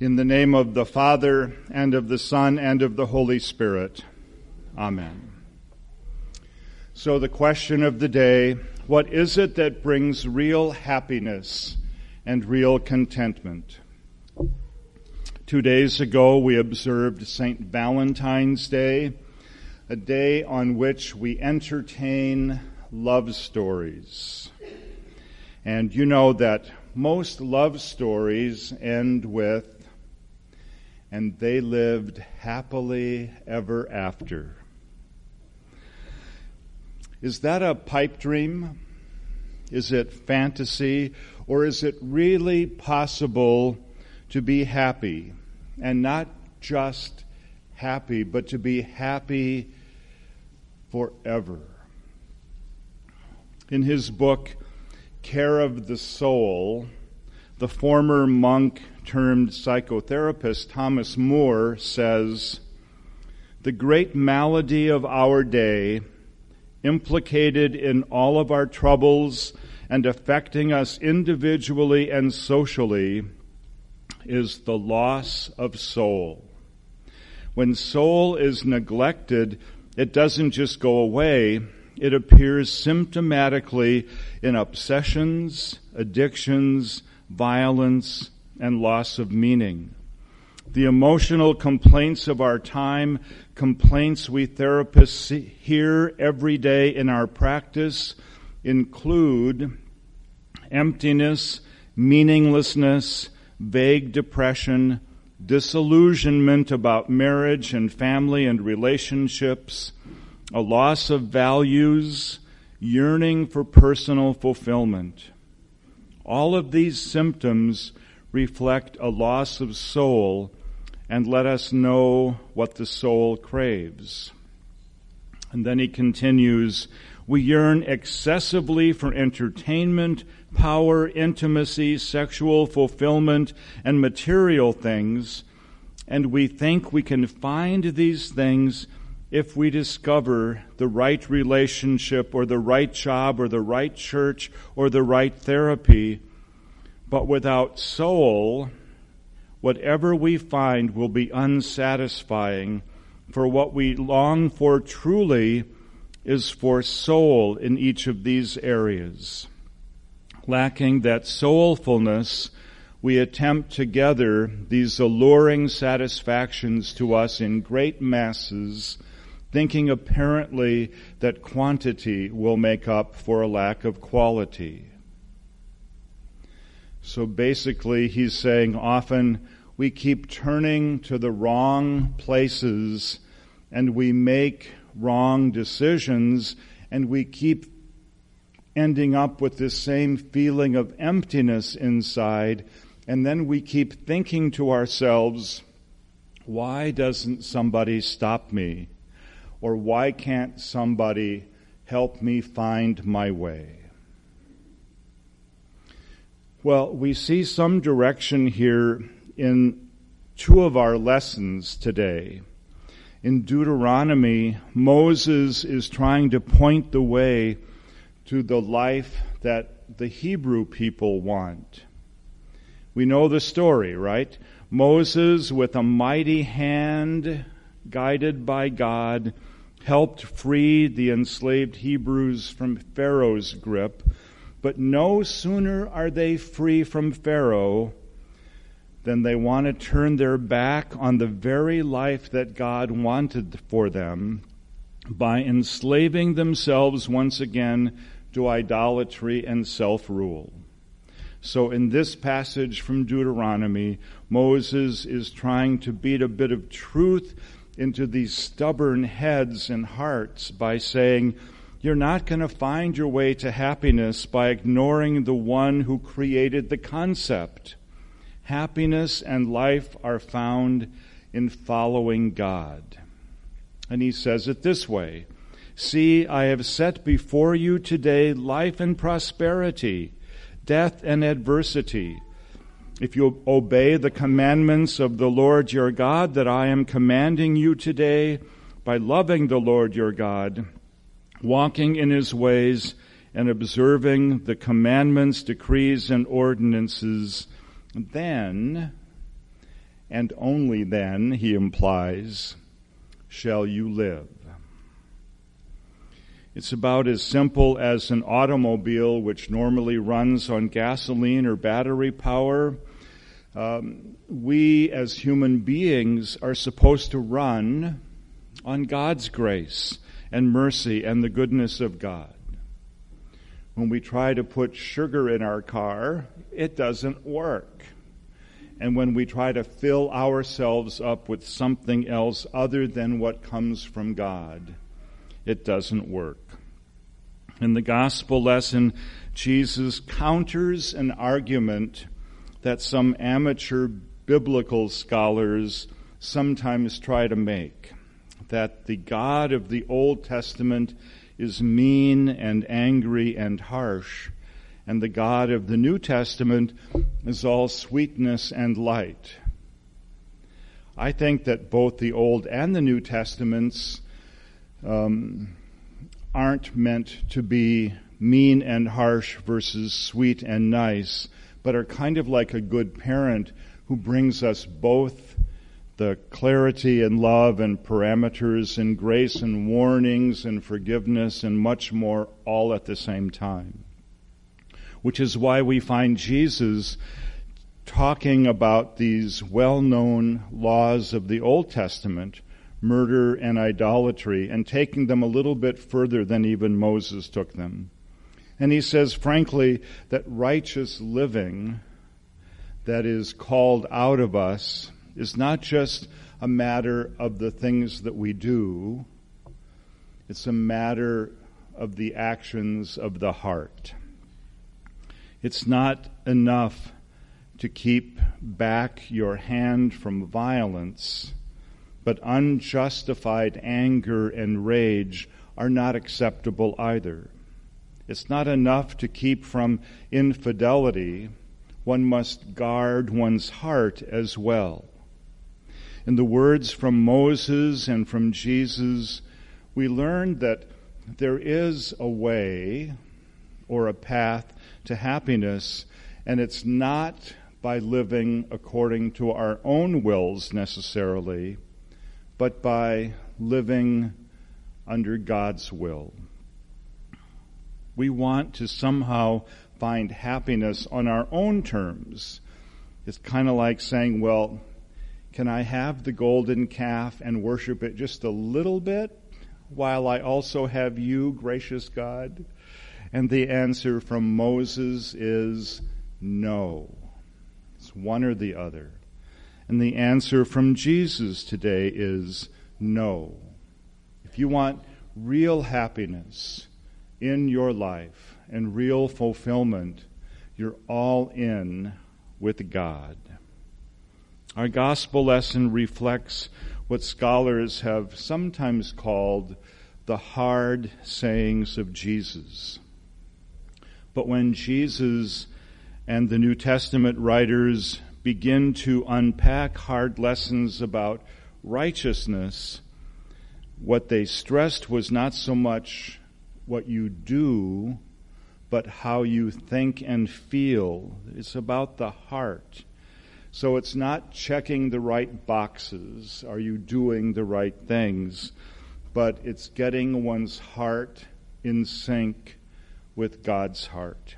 In the name of the Father, and of the Son, and of the Holy Spirit. Amen. So, the question of the day what is it that brings real happiness and real contentment? Two days ago, we observed St. Valentine's Day, a day on which we entertain love stories. And you know that most love stories end with and they lived happily ever after. Is that a pipe dream? Is it fantasy? Or is it really possible to be happy? And not just happy, but to be happy forever. In his book, Care of the Soul, the former monk termed psychotherapist Thomas Moore says, The great malady of our day, implicated in all of our troubles and affecting us individually and socially, is the loss of soul. When soul is neglected, it doesn't just go away, it appears symptomatically in obsessions, addictions, violence, and loss of meaning. The emotional complaints of our time, complaints we therapists hear every day in our practice, include emptiness, meaninglessness, vague depression, disillusionment about marriage and family and relationships, a loss of values, yearning for personal fulfillment. All of these symptoms reflect a loss of soul and let us know what the soul craves. And then he continues, we yearn excessively for entertainment, power, intimacy, sexual fulfillment, and material things, and we think we can find these things if we discover the right relationship or the right job or the right church or the right therapy. But without soul, whatever we find will be unsatisfying, for what we long for truly is for soul in each of these areas. Lacking that soulfulness, we attempt to gather these alluring satisfactions to us in great masses thinking apparently that quantity will make up for a lack of quality. So basically, he's saying often we keep turning to the wrong places and we make wrong decisions and we keep ending up with this same feeling of emptiness inside. And then we keep thinking to ourselves, why doesn't somebody stop me? Or why can't somebody help me find my way? Well, we see some direction here in two of our lessons today. In Deuteronomy, Moses is trying to point the way to the life that the Hebrew people want. We know the story, right? Moses, with a mighty hand, guided by God, helped free the enslaved Hebrews from Pharaoh's grip. But no sooner are they free from Pharaoh than they want to turn their back on the very life that God wanted for them by enslaving themselves once again to idolatry and self rule. So, in this passage from Deuteronomy, Moses is trying to beat a bit of truth into these stubborn heads and hearts by saying, You're not going to find your way to happiness by ignoring the one who created the concept. Happiness and life are found in following God. And he says it this way See, I have set before you today life and prosperity, death and adversity if you obey the commandments of the Lord your God that I am commanding you today by loving the Lord your God, walking in his ways, and observing the commandments, decrees, and ordinances, then and only then, he implies, shall you live. It's about as simple as an automobile which normally runs on gasoline or battery power. Um, we as human beings are supposed to run on God's grace and mercy and the goodness of God. When we try to put sugar in our car, it doesn't work. And when we try to fill ourselves up with something else other than what comes from God, it doesn't work. In the gospel lesson, Jesus counters an argument that some amateur biblical scholars sometimes try to make that the God of the Old Testament is mean and angry and harsh, and the God of the New Testament is all sweetness and light. I think that both the Old and the New Testaments um, aren't meant to be mean and harsh versus sweet and nice, but are kind of like a good parent who brings us both the clarity and love and parameters and grace and warnings and forgiveness and much more all at the same time. Which is why we find Jesus talking about these well-known laws of the Old Testament, murder and idolatry, and taking them a little bit further than even Moses took them. And he says, frankly, that righteous living that is called out of us is not just a matter of the things that we do, it's a matter of the actions of the heart. It's not enough to keep back your hand from violence, but unjustified anger and rage are not acceptable either. It's not enough to keep from infidelity. One must guard one's heart as well. In the words from Moses and from Jesus, we learn that there is a way or a path to happiness, and it's not by living according to our own wills necessarily, but by living under God's will. We want to somehow find happiness on our own terms. It's kind of like saying, well, can I have the golden calf and worship it just a little bit while I also have you, gracious God? And the answer from Moses is no. It's one or the other. And the answer from Jesus today is no. If you want real happiness in your life and real fulfillment, you're all in with God. Our gospel lesson reflects what scholars have sometimes called the hard sayings of Jesus. But when Jesus and the New Testament writers begin to unpack hard lessons about righteousness, what they stressed was not so much what you do, but how you think and feel. It's about the heart. So it's not checking the right boxes. Are you doing the right things? But it's getting one's heart in sync with God's heart.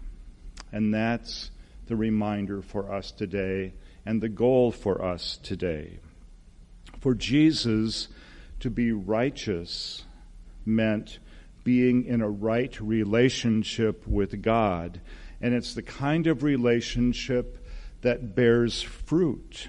And that's the reminder for us today and the goal for us today. For Jesus to be righteous meant being in a right relationship with God. And it's the kind of relationship that bears fruit.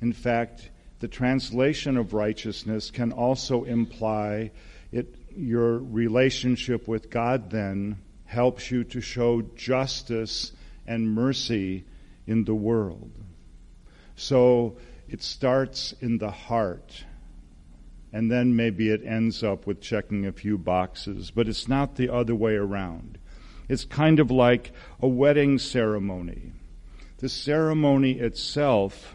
In fact, the translation of righteousness can also imply it, your relationship with God then helps you to show justice and mercy in the world. So it starts in the heart, and then maybe it ends up with checking a few boxes, but it's not the other way around. It's kind of like a wedding ceremony the ceremony itself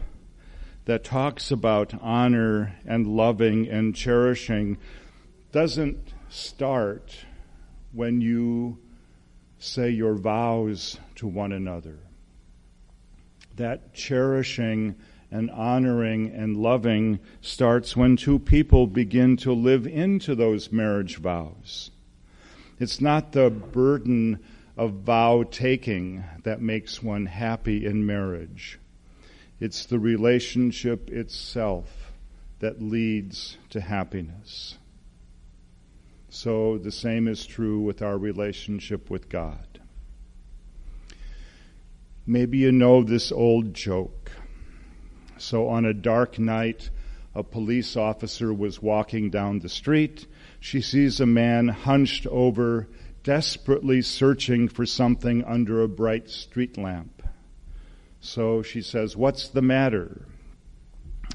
that talks about honor and loving and cherishing doesn't start when you say your vows to one another. That cherishing and honoring and loving starts when two people begin to live into those marriage vows. It's not the burden of vow taking that makes one happy in marriage. It's the relationship itself that leads to happiness. So the same is true with our relationship with God. Maybe you know this old joke. So on a dark night, a police officer was walking down the street. She sees a man hunched over, desperately searching for something under a bright street lamp. So she says, What's the matter?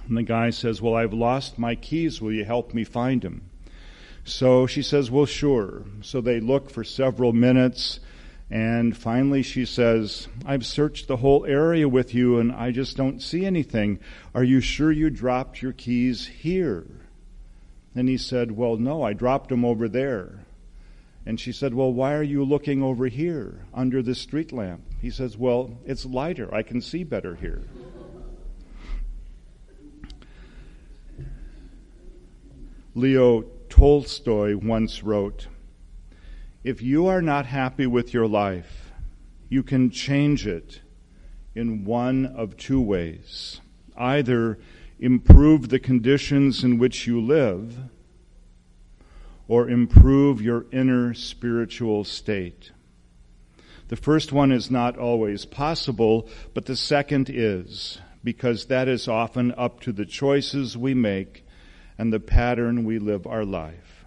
And the guy says, Well, I've lost my keys. Will you help me find them? So she says, Well, sure. So they look for several minutes. And finally she says, I've searched the whole area with you and I just don't see anything. Are you sure you dropped your keys here? And he said, Well, no, I dropped them over there. And she said, Well, why are you looking over here under the street lamp? He says, Well, it's lighter. I can see better here. Leo Tolstoy once wrote If you are not happy with your life, you can change it in one of two ways. Either improve the conditions in which you live, or improve your inner spiritual state. The first one is not always possible, but the second is, because that is often up to the choices we make and the pattern we live our life.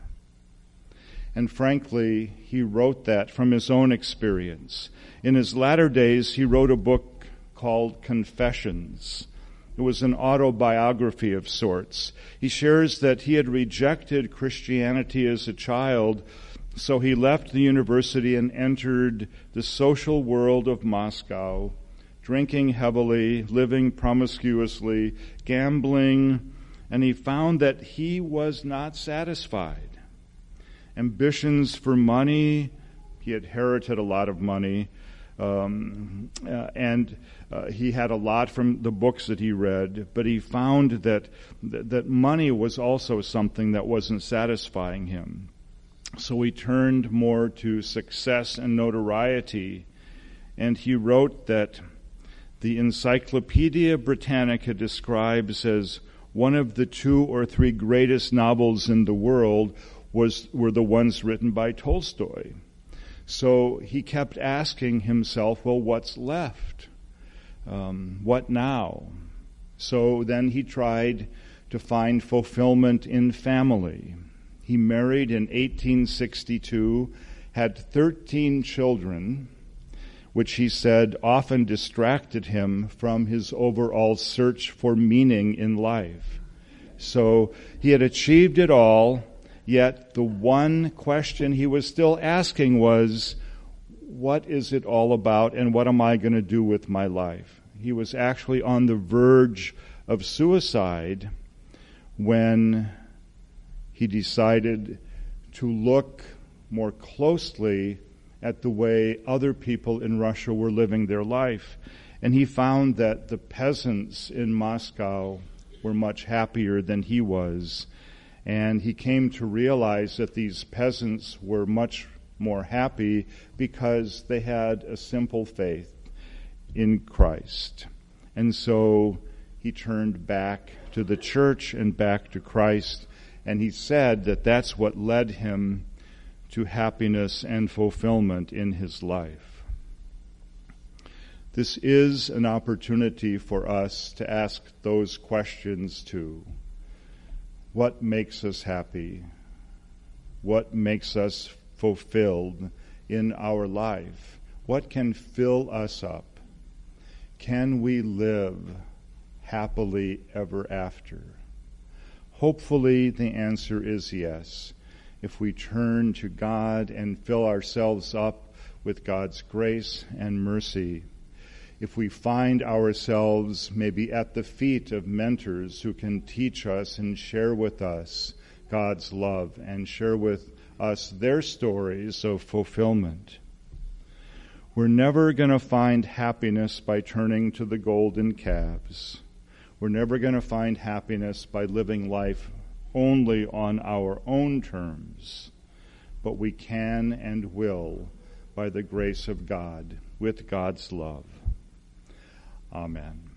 And frankly, he wrote that from his own experience. In his latter days, he wrote a book called Confessions. It was an autobiography of sorts. He shares that he had rejected Christianity as a child, so he left the university and entered the social world of Moscow, drinking heavily, living promiscuously, gambling, and he found that he was not satisfied. Ambitions for money, he inherited a lot of money, um, uh, and uh, he had a lot from the books that he read, but he found that that money was also something that wasn't satisfying him. So he turned more to success and notoriety, and he wrote that the Encyclopedia Britannica describes as one of the two or three greatest novels in the world was, were the ones written by Tolstoy. So he kept asking himself, well, what's left? Um, what now? So then he tried to find fulfillment in family. He married in 1862, had 13 children, which he said often distracted him from his overall search for meaning in life. So he had achieved it all, yet the one question he was still asking was, what is it all about and what am I going to do with my life? He was actually on the verge of suicide when he decided to look more closely at the way other people in Russia were living their life. And he found that the peasants in Moscow were much happier than he was. And he came to realize that these peasants were much more happy because they had a simple faith in Christ. And so he turned back to the church and back to Christ. And he said that that's what led him to happiness and fulfillment in his life. This is an opportunity for us to ask those questions too. What makes us happy? What makes us fulfilled in our life? What can fill us up? Can we live happily ever after? Hopefully, the answer is yes if we turn to God and fill ourselves up with God's grace and mercy. If we find ourselves maybe at the feet of mentors who can teach us and share with us God's love and share with us their stories of fulfillment. We're never going to find happiness by turning to the golden calves. We're never going to find happiness by living life only on our own terms, but we can and will by the grace of God, with God's love. Amen.